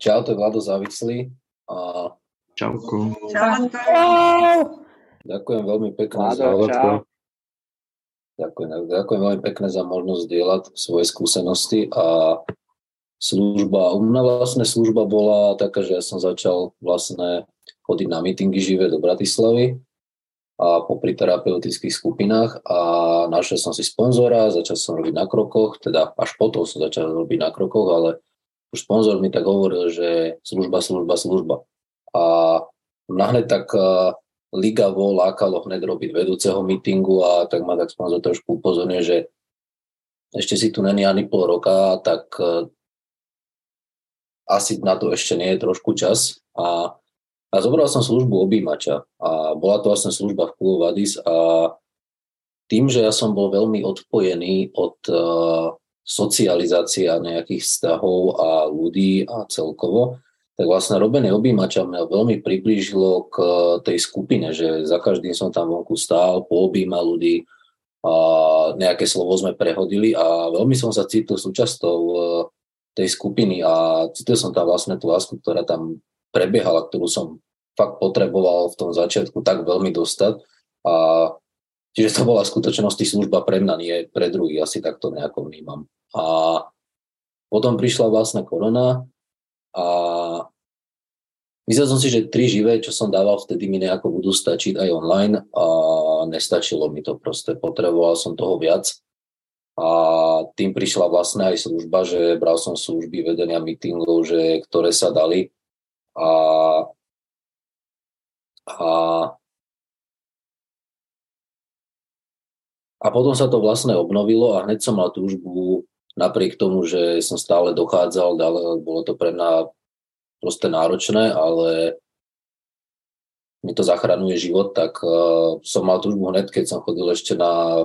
Čau, to je Vlado Závislý. A... Čauko. Čau. Ďakujem veľmi pekne Vlado, za čau. Ďakujem, ďakujem veľmi pekne za možnosť dielať svoje skúsenosti a služba, u mňa vlastne služba bola taká, že ja som začal vlastne chodiť na mítingy živé do Bratislavy a popri terapeutických skupinách a našiel som si sponzora, začal som robiť na krokoch, teda až potom som začal robiť na krokoch, ale už sponzor mi tak hovoril, že služba, služba, služba. A mňa hneď tak Liga vo lákalo hneď robiť vedúceho mítingu a tak ma tak sponzor trošku upozorňuje, že ešte si tu není ani pol roka, tak e, asi na to ešte nie je trošku čas. A, a zobral som službu objímača a bola to vlastne služba v klubu Vadis a tým, že ja som bol veľmi odpojený od uh, socializácie a nejakých vzťahov a ľudí a celkovo, tak vlastne robenie objímača mňa veľmi priblížilo k tej skupine, že za každým som tam vonku stál, poobímal ľudí, a nejaké slovo sme prehodili a veľmi som sa cítil súčasťou e, tej skupiny a cítil som tam vlastne tú lásku, ktorá tam prebiehala, ktorú som fakt potreboval v tom začiatku tak veľmi dostať a čiže to bola v skutočnosti služba pre mňa, nie pre druhých, asi takto nejako vnímam. A potom prišla vlastne korona a myslel som si, že tri živé, čo som dával vtedy mi nejako budú stačiť aj online a nestačilo mi to proste. Potreboval som toho viac a tým prišla vlastne aj služba, že bral som služby vedenia meetingov, že, ktoré sa dali a, a a potom sa to vlastne obnovilo a hneď som mal túžbu napriek tomu, že som stále dochádzal, bolo to pre mňa proste náročné, ale mi to zachraňuje život, tak uh, som mal túžbu hneď, keď som chodil ešte na,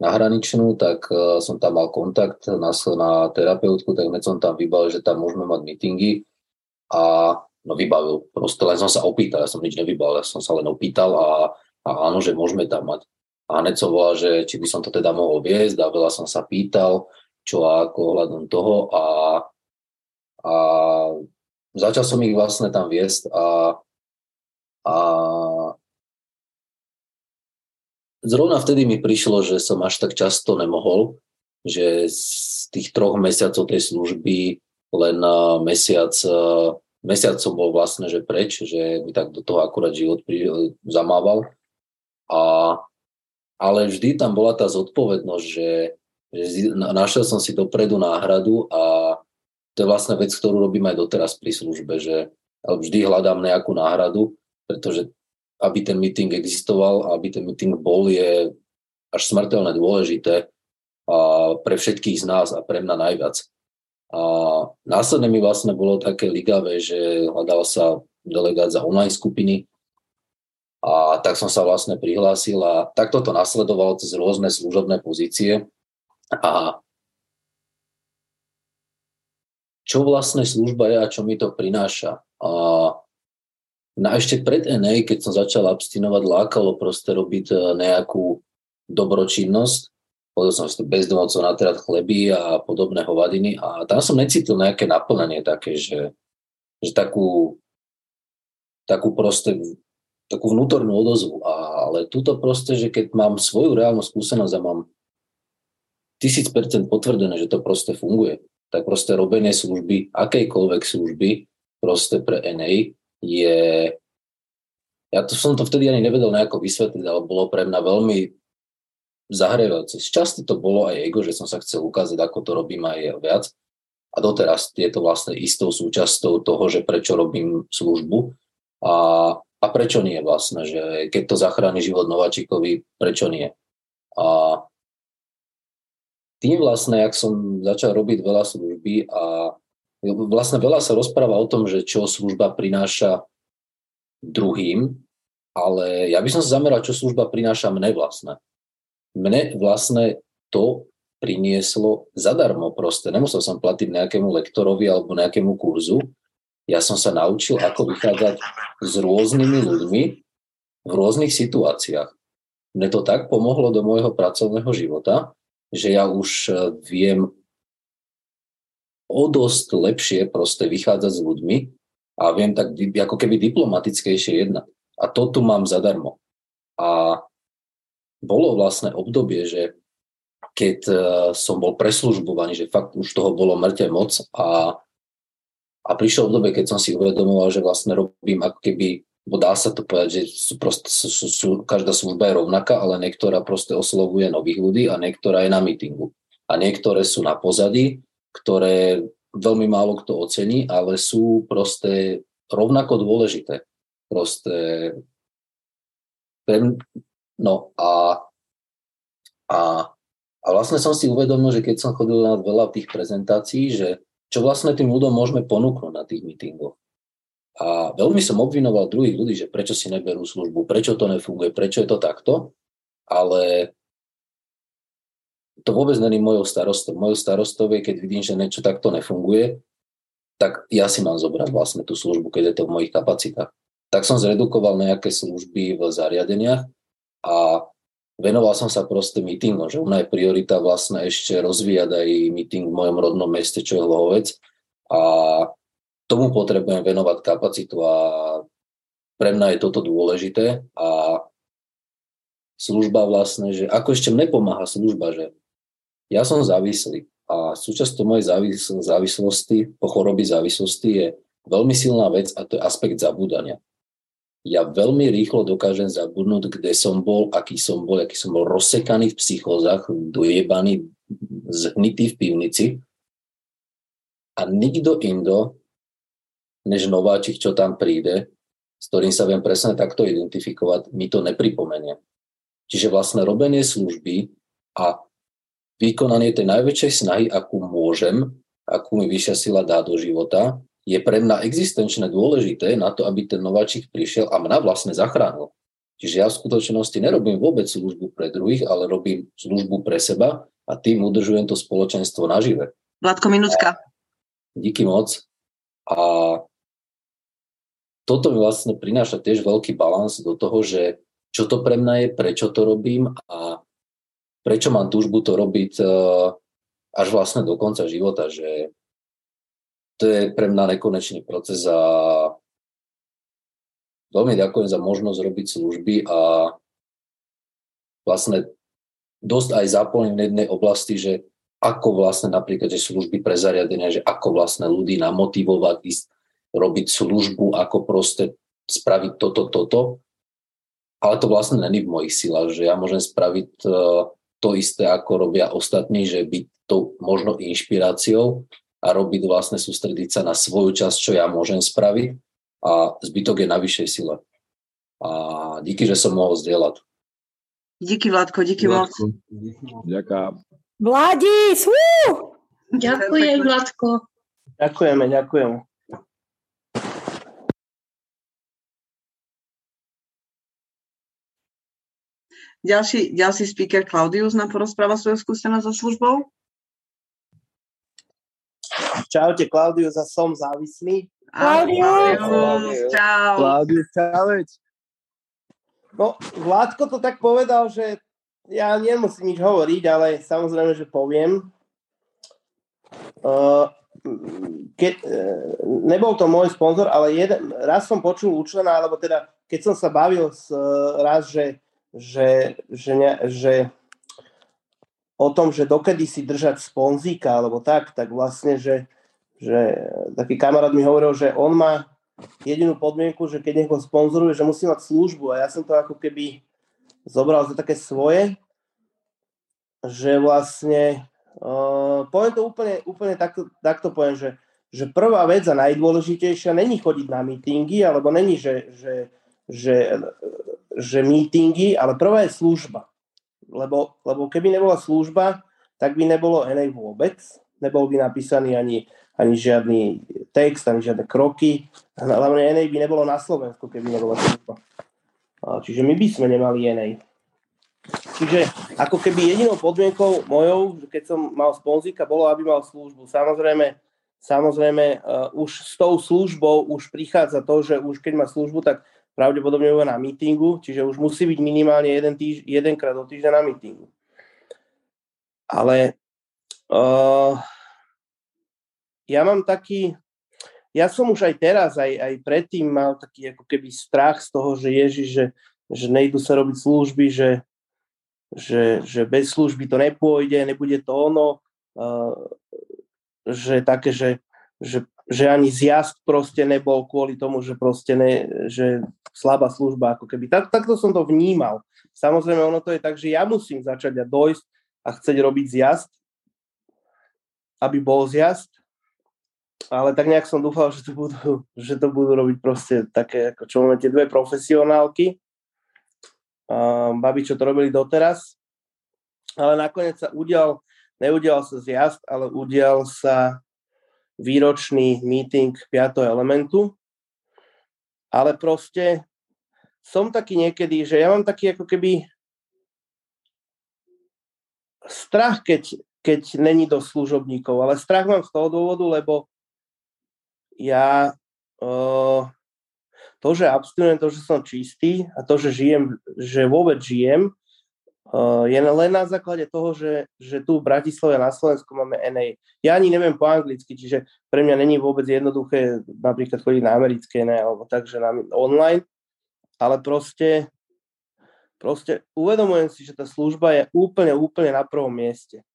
na hraničnú, tak uh, som tam mal kontakt na, na terapeutku, tak hneď som tam vybavil, že tam môžeme mať meetingy a no vybavil, proste len som sa opýtal, ja som nič nevybavil, ja som sa len opýtal a, a áno, že môžeme tam mať. A hneď som že či by som to teda mohol viesť a veľa som sa pýtal, čo a ako ohľadom toho a, a začal som ich vlastne tam viesť a, a zrovna vtedy mi prišlo, že som až tak často nemohol, že z tých troch mesiacov tej služby len mesiac, mesiac som bol vlastne že preč, že mi tak do toho akurát život zamával. A, ale vždy tam bola tá zodpovednosť, že že našiel som si dopredu náhradu a to je vlastne vec, ktorú robím aj doteraz pri službe, že vždy hľadám nejakú náhradu, pretože aby ten meeting existoval, aby ten meeting bol, je až smrteľne dôležité a pre všetkých z nás a pre mňa najviac. A následne mi vlastne bolo také ligavé, že hľadal sa delegát za online skupiny a tak som sa vlastne prihlásil a takto to nasledovalo cez rôzne služobné pozície a čo vlastne služba je a čo mi to prináša. A na ešte pred NA, keď som začal abstinovať, lákalo proste robiť e, nejakú dobročinnosť. Chodil som si bezdomovcov na chleby a podobné hovadiny a tam som necítil nejaké naplnenie také, že, že takú, takú proste takú vnútornú odozvu. Ale túto proste, že keď mám svoju reálnu skúsenosť a mám tisíc percent potvrdené, že to proste funguje. Tak proste robenie služby, akejkoľvek služby, proste pre NA je... Ja to som to vtedy ani nevedel nejako vysvetliť, ale bolo pre mňa veľmi zahrievajúce. Z časti to bolo aj ego, že som sa chcel ukázať, ako to robím aj viac. A doteraz je to vlastne istou súčasťou toho, že prečo robím službu a, a prečo nie vlastne, že keď to zachráni život nováčikovi, prečo nie. A tým vlastne, ak som začal robiť veľa služby a vlastne veľa sa rozpráva o tom, že čo služba prináša druhým, ale ja by som sa zameral, čo služba prináša mne vlastne. Mne vlastne to prinieslo zadarmo proste. Nemusel som platiť nejakému lektorovi alebo nejakému kurzu. Ja som sa naučil, ako vychádzať s rôznymi ľuďmi v rôznych situáciách. Mne to tak pomohlo do môjho pracovného života, že ja už e, viem o dosť lepšie proste vychádzať s ľuďmi a viem tak ako keby diplomatickejšie jednať. A to tu mám zadarmo. A bolo vlastne obdobie, že keď e, som bol preslužbovaný, že fakt už toho bolo mŕte moc a, a prišlo obdobie, keď som si uvedomoval, že vlastne robím ako keby, bo dá sa to povedať, že sú proste, sú, sú, sú, každá služba je rovnaká, ale niektorá proste oslovuje nových ľudí a niektorá je na mítingu. A niektoré sú na pozadí, ktoré veľmi málo kto ocení, ale sú proste rovnako dôležité. Proste no a, a a vlastne som si uvedomil, že keď som chodil na veľa tých prezentácií, že čo vlastne tým ľuďom môžeme ponúknuť na tých mítingoch. A veľmi som obvinoval druhých ľudí, že prečo si neberú službu, prečo to nefunguje, prečo je to takto, ale to vôbec není mojou starostou. Mojou starostou je, keď vidím, že niečo takto nefunguje, tak ja si mám zobrať vlastne tú službu, keď je to v mojich kapacitách. Tak som zredukoval nejaké služby v zariadeniach a venoval som sa proste meetingom, že ona je priorita vlastne ešte rozvíjať aj meeting v mojom rodnom meste, čo je Hlohovec a tomu potrebujem venovať kapacitu a pre mňa je toto dôležité. A služba vlastne, že ako ešte mne pomáha služba, že ja som závislý a súčasťou mojej závislosti, po choroby závislosti je veľmi silná vec a to je aspekt zabúdania ja veľmi rýchlo dokážem zabudnúť, kde som bol, aký som bol, aký som bol rozsekaný v psychózach, dojebaný, zhnitý v pivnici. A nikto indo, než nováčik, čo tam príde, s ktorým sa viem presne takto identifikovať, mi to nepripomenie. Čiže vlastne robenie služby a vykonanie tej najväčšej snahy, akú môžem, akú mi vyššia sila dá do života, je pre mňa existenčne dôležité na to, aby ten nováčik prišiel a mňa vlastne zachránil. Čiže ja v skutočnosti nerobím vôbec službu pre druhých, ale robím službu pre seba a tým udržujem to spoločenstvo nažive. Vládko, minútka. Díky moc. A toto mi vlastne prináša tiež veľký balans do toho, že čo to pre mňa je, prečo to robím a prečo mám túžbu to robiť eh, až vlastne do konca života, že to je pre mňa nekonečný proces a veľmi ďakujem za možnosť robiť služby a vlastne dosť aj zaplním v jednej oblasti, že ako vlastne napríklad že služby pre zariadenia, že ako vlastne ľudí namotivovať ísť robiť službu, ako proste spraviť toto, toto. Ale to vlastne není v mojich silách, že ja môžem spraviť e, to isté, ako robia ostatní, že byť to možno inšpiráciou, a robiť vlastne sústrediť sa na svoju časť, čo ja môžem spraviť a zbytok je na vyššej sile. A díky, že som mohol zdieľať. Díky, Vládko, díky moc. Ďakujem. Vladis! Ďakujem, Vládko. Ďakujeme, ďakujeme. Ďalší, ďalší speaker Klaudius nám porozpráva svoju skúsenosť so službou. Čaute, Klaudius, a som závislý. Klaudius, čau. Klaudius, čauveč. No, Vládko to tak povedal, že ja nemusím nič hovoriť, ale samozrejme, že poviem. Uh, keď, uh, nebol to môj sponzor, ale jeden, raz som počul u člena, alebo teda keď som sa bavil s, uh, raz, že, že, že, ne, že o tom, že dokedy si držať sponzíka alebo tak, tak vlastne, že, že taký kamarát mi hovoril, že on má jedinú podmienku, že keď niekoho sponzoruje, že musí mať službu a ja som to ako keby zobral za také svoje, že vlastne, uh, poviem to úplne, úplne takto, takto poviem, že, že prvá vec a najdôležitejšia není chodiť na mítingy, alebo není, že, že, že, že mítingy, ale prvá je služba. Lebo, lebo keby nebola služba, tak by nebolo NA vôbec, nebol by napísaný ani ani žiadny text, ani žiadne kroky. Hlavne NA by nebolo na Slovensku, keby nebola služba. Čiže my by sme nemali NA. Čiže ako keby jedinou podmienkou mojou, keď som mal sponzika, bolo, aby mal službu. Samozrejme, samozrejme uh, už s tou službou už prichádza to, že už keď má službu, tak pravdepodobne bude na mítingu, čiže už musí byť minimálne jeden týž, jedenkrát do týždňa na mítingu. Ale uh, ja mám taký, ja som už aj teraz, aj, aj predtým mal taký ako keby strach z toho, že Ježiš, že, že nejdu sa robiť služby, že, že, že bez služby to nepôjde, nebude to ono, uh, že také, že, že, že ani zjazd proste nebol kvôli tomu, že proste ne, že slabá služba ako keby. Tak, takto som to vnímal. Samozrejme, ono to je tak, že ja musím začať a dojsť a chcieť robiť zjazd, aby bol zjazd, ale tak nejak som dúfal, že to budú, že to budú robiť proste také, ako čo máme tie dve profesionálky, um, babi, čo to robili doteraz, ale nakoniec sa udial, neudial sa zjazd, ale udial sa výročný meeting 5. elementu, ale proste som taký niekedy, že ja mám taký ako keby strach, keď, keď není do služobníkov, ale strach mám z toho dôvodu, lebo ja to, že abstinujem, to, že som čistý a to, že žijem, že vôbec žijem, je len na základe toho, že, že tu v Bratislave na Slovensku máme NA. Ja ani neviem po anglicky, čiže pre mňa není vôbec jednoduché napríklad chodiť na americké NA alebo takže na online, ale proste proste uvedomujem si, že tá služba je úplne, úplne na prvom mieste.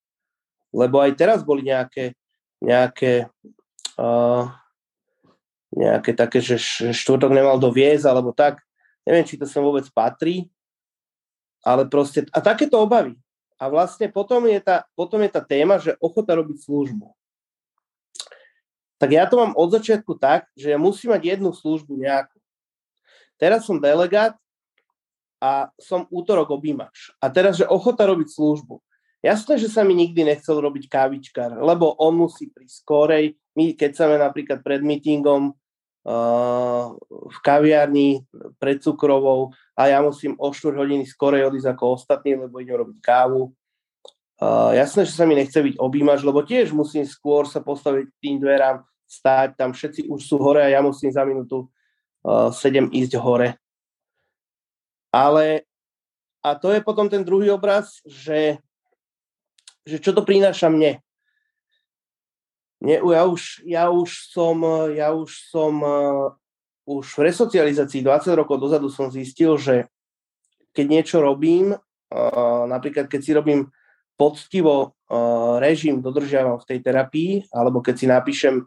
Lebo aj teraz boli nejaké, nejaké, uh, nejaké také, že štvrtok nemal doviezť, alebo tak. Neviem, či to sem vôbec patrí, ale proste, a takéto obavy. A vlastne potom je tá, potom je tá téma, že ochota robiť službu. Tak ja to mám od začiatku tak, že ja musím mať jednu službu nejakú. Teraz som delegát a som útorok objímač. A teraz, že ochota robiť službu. Jasné, že sa mi nikdy nechcel robiť kávičkar, lebo on musí prísť skorej. My, sa napríklad pred meetingom uh, v kaviarni pred cukrovou a ja musím o 4 hodiny skorej odísť ako ostatní, lebo idem robiť kávu. Uh, jasné, že sa mi nechce byť objímač, lebo tiež musím skôr sa postaviť tým dverám, stáť tam, všetci už sú hore a ja musím za minútu uh, 7 ísť hore. Ale a to je potom ten druhý obraz, že, že čo to prináša mne. Mne ja, už, ja už som, ja už som uh, už v resocializácii 20 rokov dozadu som zistil, že keď niečo robím, uh, napríklad keď si robím poctivo uh, režim dodržiavam v tej terapii, alebo keď si napíšem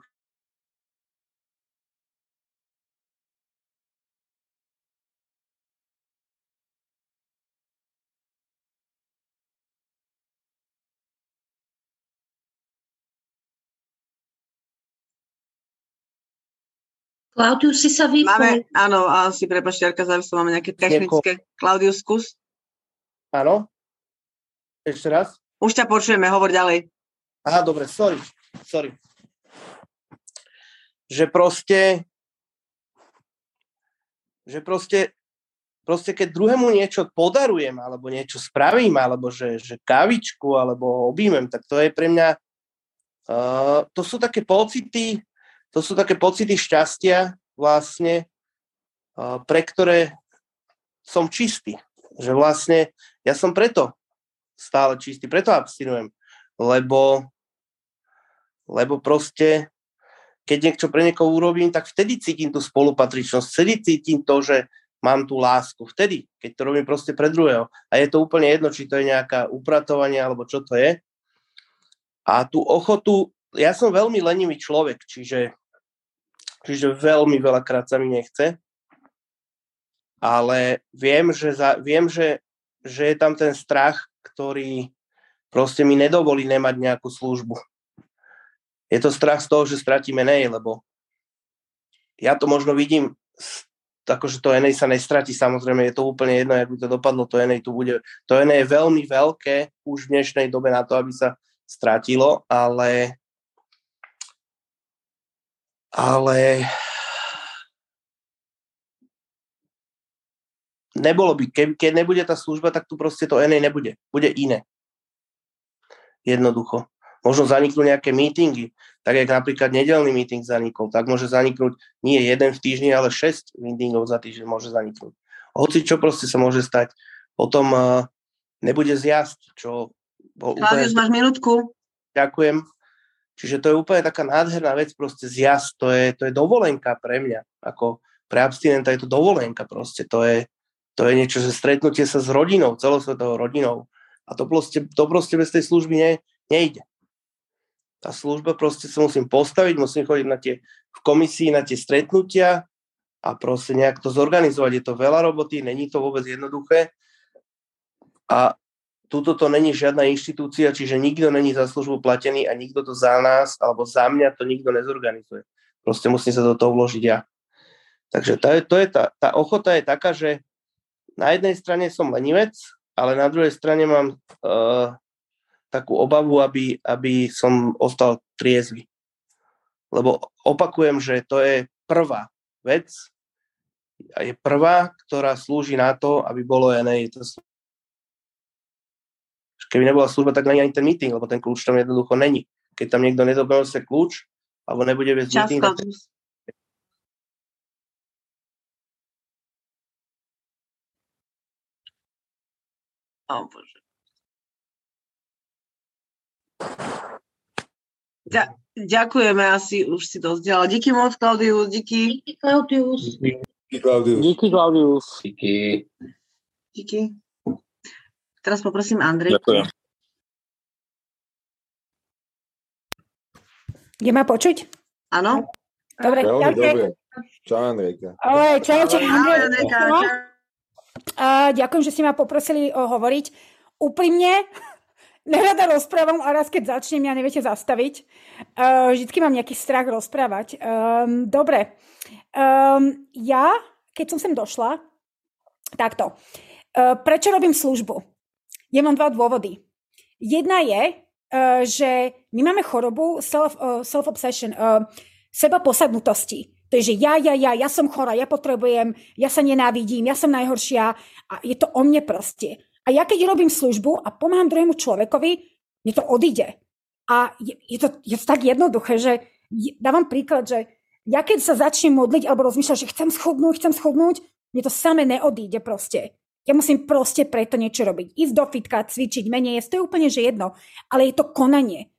Klaudius si sa vypol. Máme, áno, asi prepačte, Arka, závislo, máme nejaké technické. Klaudius, skús. Áno? Ešte raz? Už ťa počujeme, hovor ďalej. Aha, dobre, sorry, sorry. Že proste, že proste, proste keď druhému niečo podarujem, alebo niečo spravím, alebo že, že kavičku, alebo objímem, tak to je pre mňa, uh, to sú také pocity, to sú také pocity šťastia vlastne, pre ktoré som čistý. Že vlastne ja som preto stále čistý, preto abstinujem. Lebo, lebo proste, keď niečo pre niekoho urobím, tak vtedy cítim tú spolupatričnosť, vtedy cítim to, že mám tú lásku. Vtedy, keď to robím proste pre druhého. A je to úplne jedno, či to je nejaká upratovanie, alebo čo to je. A tú ochotu, ja som veľmi lenivý človek, čiže čiže veľmi veľakrát sa mi nechce. Ale viem, že, za, viem že, že je tam ten strach, ktorý proste mi nedovolí nemať nejakú službu. Je to strach z toho, že stratíme nej, lebo ja to možno vidím že to NA sa nestratí, samozrejme je to úplne jedno, jak by to dopadlo, to NA tu bude, to NA je veľmi veľké už v dnešnej dobe na to, aby sa stratilo, ale ale nebolo by, keď, keď nebude tá služba, tak tu proste to NA nebude. Bude iné. Jednoducho. Možno zaniknú nejaké meetingy, tak jak napríklad nedelný meeting zanikol, tak môže zaniknúť nie jeden v týždni, ale 6 meetingov za týždeň môže zaniknúť. Hoci čo proste sa môže stať. Potom uh, nebude zjazd, čo... Claudius, máš minútku. Ďakujem Čiže to je úplne taká nádherná vec, proste zjazd, to je, to je dovolenka pre mňa. Ako pre abstinenta je to dovolenka proste, to je, to je niečo, že stretnutie sa s rodinou, celosvetovou rodinou. A to proste, to proste bez tej služby ne, nejde. Tá služba proste sa musím postaviť, musím chodiť na tie, v komisii na tie stretnutia a proste nejak to zorganizovať. Je to veľa roboty, není to vôbec jednoduché. A tuto to není žiadna inštitúcia, čiže nikto není za službu platený a nikto to za nás alebo za mňa to nikto nezorganizuje. Proste musím sa do toho vložiť ja. Takže to to je tá, tá ochota je taká, že na jednej strane som lenivec, ale na druhej strane mám uh, takú obavu, aby, aby som ostal triezvy. Lebo opakujem, že to je prvá vec je prvá, ktorá slúži na to, aby bolo NA. To Keby nebola služba, tak není ani ten meeting, lebo ten kľúč tam jednoducho není. Keď tam niekto nedoberie kľúč, alebo nebude viesť meeting, tak... Oh, bože. Ďa, ďakujeme, asi už si dosť ďalej. Díky moc, Klaudius, díky. Díky, Klaudius. Díky, Klaudius. Díky, Klaudius. Díky. Díky. Teraz poprosím Andrej. Ďakujem. Je ma počuť? Áno? Dobre, ďakujem. dobre. Čau, Andrejka. Ahoj, Andrej. Andrejka, čau. a ďakujem, že ste ma poprosili o hovoriť. Úprimne, nerada rozprávam a raz keď začnem, ja neviete zastaviť. Uh, vždycky mám nejaký strach rozprávať. Um, dobre. Um, ja, keď som sem došla, takto. Uh, prečo robím službu? Ja mám dva dôvody. Jedna je, uh, že my máme chorobu self, uh, self-obsession, uh, seba posadnutosti. To je, že ja, ja, ja, ja som chora, ja potrebujem, ja sa nenávidím, ja som najhoršia a je to o mne proste. A ja keď robím službu a pomáham druhému človekovi, mne to odíde. A je, je, to, je to tak jednoduché, že dávam príklad, že ja keď sa začnem modliť alebo rozmýšľať, že chcem schudnúť, chcem schudnúť, mne to samé neodíde proste. Ja musím proste preto niečo robiť. Ísť do fitka, cvičiť, menej jesť, to je úplne že jedno. Ale je to konanie.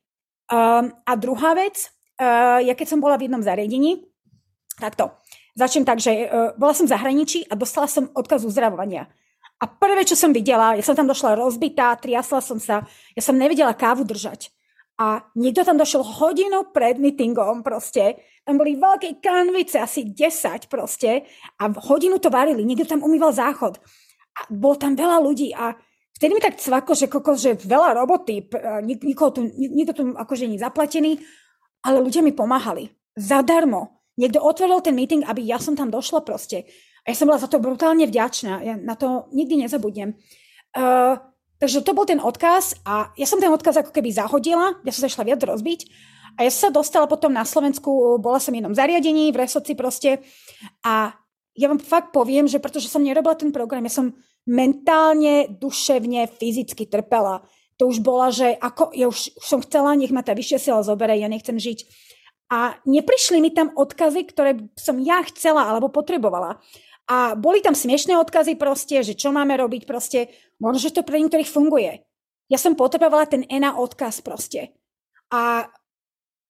Um, a druhá vec, uh, ja keď som bola v jednom zariadení, takto, začnem tak, že uh, bola som v zahraničí a dostala som odkaz uzdravovania. A prvé, čo som videla, ja som tam došla rozbitá, triasla som sa, ja som nevedela kávu držať. A niekto tam došiel hodinu pred meetingom proste, tam boli veľké kanvice, asi 10 proste, a hodinu to varili, niekto tam umýval záchod. Bolo tam veľa ľudí a vtedy mi tak cvako, že kokos, že veľa roboty, nik- nikoho tu, nik- nikto tu akože nie zaplatený, ale ľudia mi pomáhali. Zadarmo. Niekto otvoril ten meeting, aby ja som tam došla proste. A ja som bola za to brutálne vďačná. Ja na to nikdy nezabudnem. Uh, takže to bol ten odkaz a ja som ten odkaz ako keby zahodila, ja som sa išla viac rozbiť a ja sa dostala potom na Slovensku, bola som v jednom zariadení, v Resoci proste a ja vám fakt poviem, že pretože som nerobila ten program, ja som mentálne, duševne, fyzicky trpela. To už bola, že ako, ja už, už som chcela, nech ma tá vyššia sila zobere, ja nechcem žiť. A neprišli mi tam odkazy, ktoré som ja chcela alebo potrebovala. A boli tam smiešné odkazy proste, že čo máme robiť proste. Možno, že to pre niektorých funguje. Ja som potrebovala ten ENA odkaz proste. A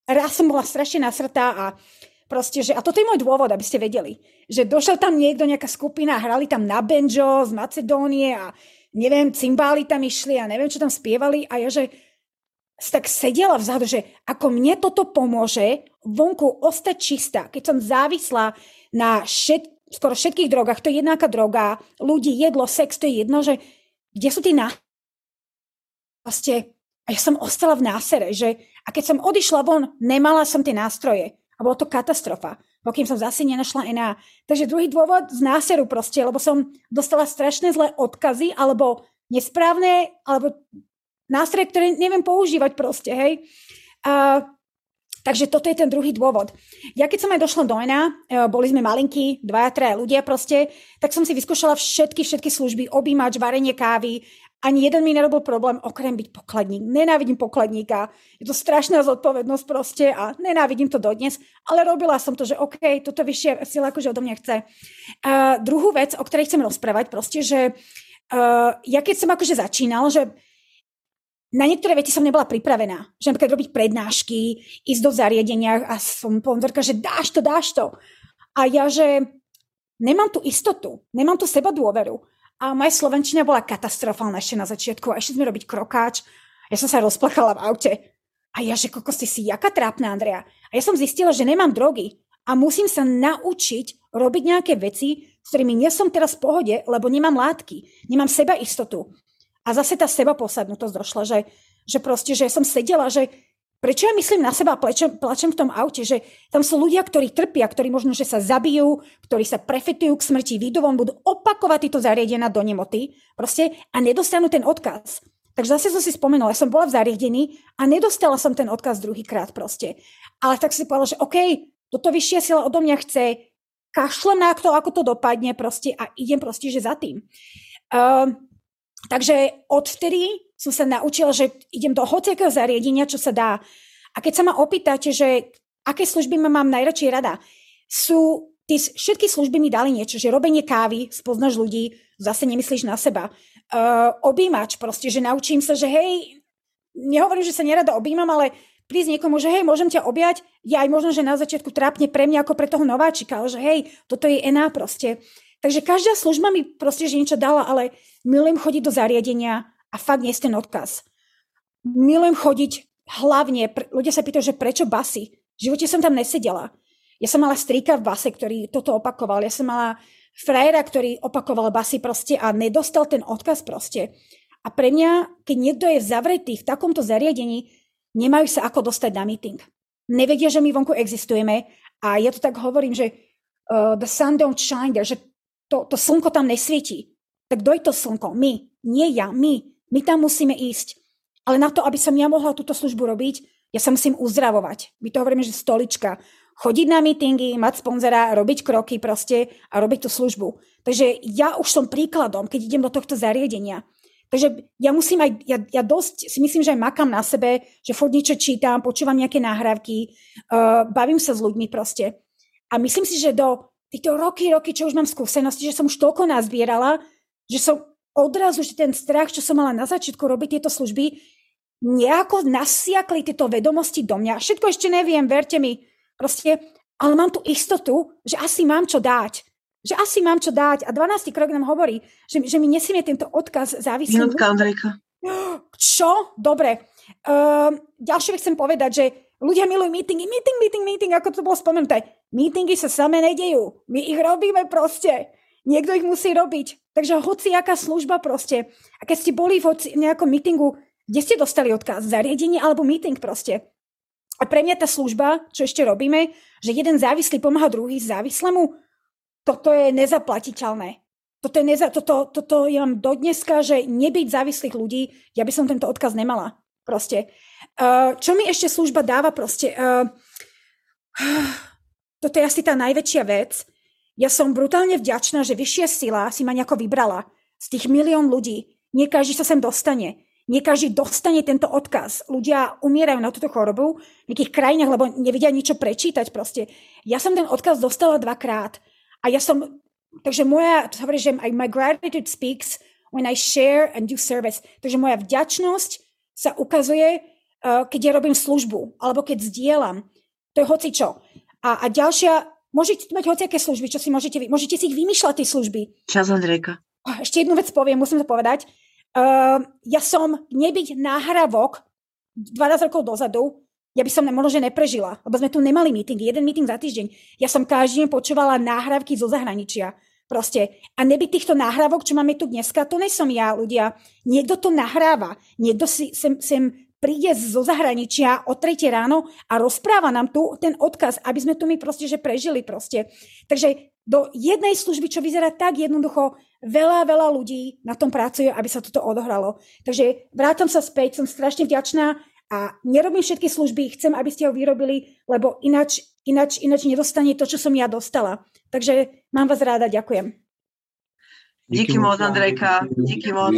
raz som bola strašne nasrtá a proste, že, a toto je môj dôvod, aby ste vedeli, že došiel tam niekto, nejaká skupina, hrali tam na banjo z Macedónie a neviem, cymbály tam išli a neviem, čo tam spievali a ja, že tak sedela vzadu, že ako mne toto pomôže vonku ostať čistá, keď som závislá na všet, skoro všetkých drogách, to je jednáka droga, ľudí, jedlo, sex, to je jedno, že kde sú tí ná... Proste, a ja som ostala v násere, že a keď som odišla von, nemala som tie nástroje. A bolo to katastrofa, pokým som zase nenašla NA. Takže druhý dôvod z náseru proste, lebo som dostala strašné zlé odkazy, alebo nesprávne, alebo nástroje, ktoré neviem používať proste, hej. A, takže toto je ten druhý dôvod. Ja keď som aj došla do ENA, boli sme malinkí, dvaja, traja ľudia proste, tak som si vyskúšala všetky, všetky služby, objímač, varenie kávy, ani jeden mi nerobil problém, okrem byť pokladník. Nenávidím pokladníka, je to strašná zodpovednosť proste a nenávidím to dodnes, ale robila som to, že OK, toto vyššia sila akože odo mňa chce. Uh, druhú vec, o ktorej chcem rozprávať, proste, že uh, ja keď som akože začínal, že na niektoré veci som nebola pripravená. Že napríklad robiť prednášky, ísť do zariadenia a som ponzorka, že dáš to, dáš to. A ja, že nemám tu istotu, nemám tu seba dôveru. A moja slovenčina bola katastrofálna ešte na začiatku. A ešte sme robiť krokáč. Ja som sa rozplakala v aute. A ja, že kokos, ty si jaká trápna, Andrea. A ja som zistila, že nemám drogy. A musím sa naučiť robiť nejaké veci, s ktorými nie som teraz v pohode, lebo nemám látky. Nemám seba istotu. A zase tá seba posadnutosť došla, že, že proste, že som sedela, že prečo ja myslím na seba a plačem, plačem v tom aute, že tam sú ľudia, ktorí trpia, ktorí možno, že sa zabijú, ktorí sa prefetujú k smrti, výjdu von, budú opakovať tieto zariadenia do nemoty proste a nedostanú ten odkaz. Takže zase som si spomenula, ja som bola v zariadení a nedostala som ten odkaz druhýkrát proste. Ale tak si povedala, že OK, toto vyššia sila odo mňa chce, kašlem na to, ako to dopadne proste a idem proste, že za tým. Uh, Takže odvtedy som sa naučila, že idem do hociakého zariadenia, čo sa dá. A keď sa ma opýtate, že aké služby ma mám najradšej rada, sú, tí, všetky služby mi dali niečo, že robenie kávy, spoznáš ľudí, zase nemyslíš na seba. Uh, objímač proste, že naučím sa, že hej, nehovorím, že sa nerada objímam, ale prísť niekomu, že hej, môžem ťa objať, je aj možno, že na začiatku trápne pre mňa ako pre toho nováčika, ale že hej, toto je ená proste. Takže každá služba mi proste, že niečo dala, ale milujem chodiť do zariadenia a fakt nie ten odkaz. Milujem chodiť hlavne, ľudia sa pýtajú, že prečo basy. V živote som tam nesedela. Ja som mala strýka v base, ktorý toto opakoval. Ja som mala frajera, ktorý opakoval basy proste a nedostal ten odkaz proste. A pre mňa, keď niekto je zavretý v takomto zariadení, nemajú sa ako dostať na meeting. Nevedia, že my vonku existujeme a ja to tak hovorím, že uh, the sun don't shine there, že to, to slnko tam nesvietí. Tak kto je to slnko? My. Nie ja, my. My tam musíme ísť. Ale na to, aby som ja mohla túto službu robiť, ja sa musím uzdravovať. My to hovoríme, že stolička. Chodiť na meetingy, mať sponzora, robiť kroky proste a robiť tú službu. Takže ja už som príkladom, keď idem do tohto zariadenia. Takže ja musím aj, ja, ja dosť si myslím, že aj makám na sebe, že furt niečo čítam, počúvam nejaké nahrávky, uh, bavím sa s ľuďmi proste. A myslím si, že do tieto roky, roky, čo už mám skúsenosti, že som už toľko nazbierala, že som odrazu, že ten strach, čo som mala na začiatku robiť tieto služby, nejako nasiakli tieto vedomosti do mňa. Všetko ešte neviem, verte mi. Proste, ale mám tu istotu, že asi mám čo dať. Že asi mám čo dať. A 12. krok nám hovorí, že, že mi nesmie tento odkaz závisieť. Minútka, Andrejka. Čo? Dobre. Uh, ďalšie chcem povedať, že ľudia milujú meetingy, meeting, meeting, meeting, ako to bolo spomenuté. Meetingy sa same nedejú. My ich robíme proste. Niekto ich musí robiť. Takže hoci aká služba proste. A keď ste boli v nejakom meetingu, kde ste dostali odkaz? Zariadenie alebo meeting proste. A pre mňa tá služba, čo ešte robíme, že jeden závislý pomáha druhý závislému, toto je nezaplatiteľné. Toto, je neza, toto, toto ja mám do dneska, že nebyť závislých ľudí, ja by som tento odkaz nemala. Proste. Čo mi ešte služba dáva proste? Toto je asi tá najväčšia vec. Ja som brutálne vďačná, že vyššia sila si ma nejako vybrala. Z tých milión ľudí. Nie každý sa sem dostane. Nie každý dostane tento odkaz. Ľudia umierajú na túto chorobu v nejakých krajinách, lebo nevedia niečo prečítať proste. Ja som ten odkaz dostala dvakrát. A ja som, takže moja, to hovorí, že my gratitude speaks when I share and do service. Takže moja vďačnosť sa ukazuje, uh, keď ja robím službu, alebo keď zdieľam. To je hoci čo. A, a ďalšia, môžete mať hociaké služby, čo si môžete, môžete si ich vymýšľať, tie služby. Čas, Andrejka. Ešte jednu vec poviem, musím to povedať. Uh, ja som nebyť náhravok 12 rokov dozadu, ja by som možno, že neprežila, lebo sme tu nemali meeting, jeden meeting za týždeň. Ja som každý deň počúvala náhrávky zo zahraničia. Proste. A nebyť týchto náhrávok, čo máme tu dneska, to nesom ja, ľudia. Niekto to nahráva. Niekto si sem, sem príde zo zahraničia o 3 ráno a rozpráva nám tu ten odkaz, aby sme tu my proste, že prežili proste. Takže do jednej služby, čo vyzerá tak jednoducho, veľa, veľa ľudí na tom pracuje, aby sa toto odohralo. Takže vrátam sa späť, som strašne vďačná a nerobím všetky služby, chcem, aby ste ho vyrobili, lebo ináč, ináč, ináč nedostane to, čo som ja dostala. Takže mám vás ráda, ďakujem. Díky moc, Andrejka. Díky moc.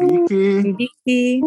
Díky. Díky.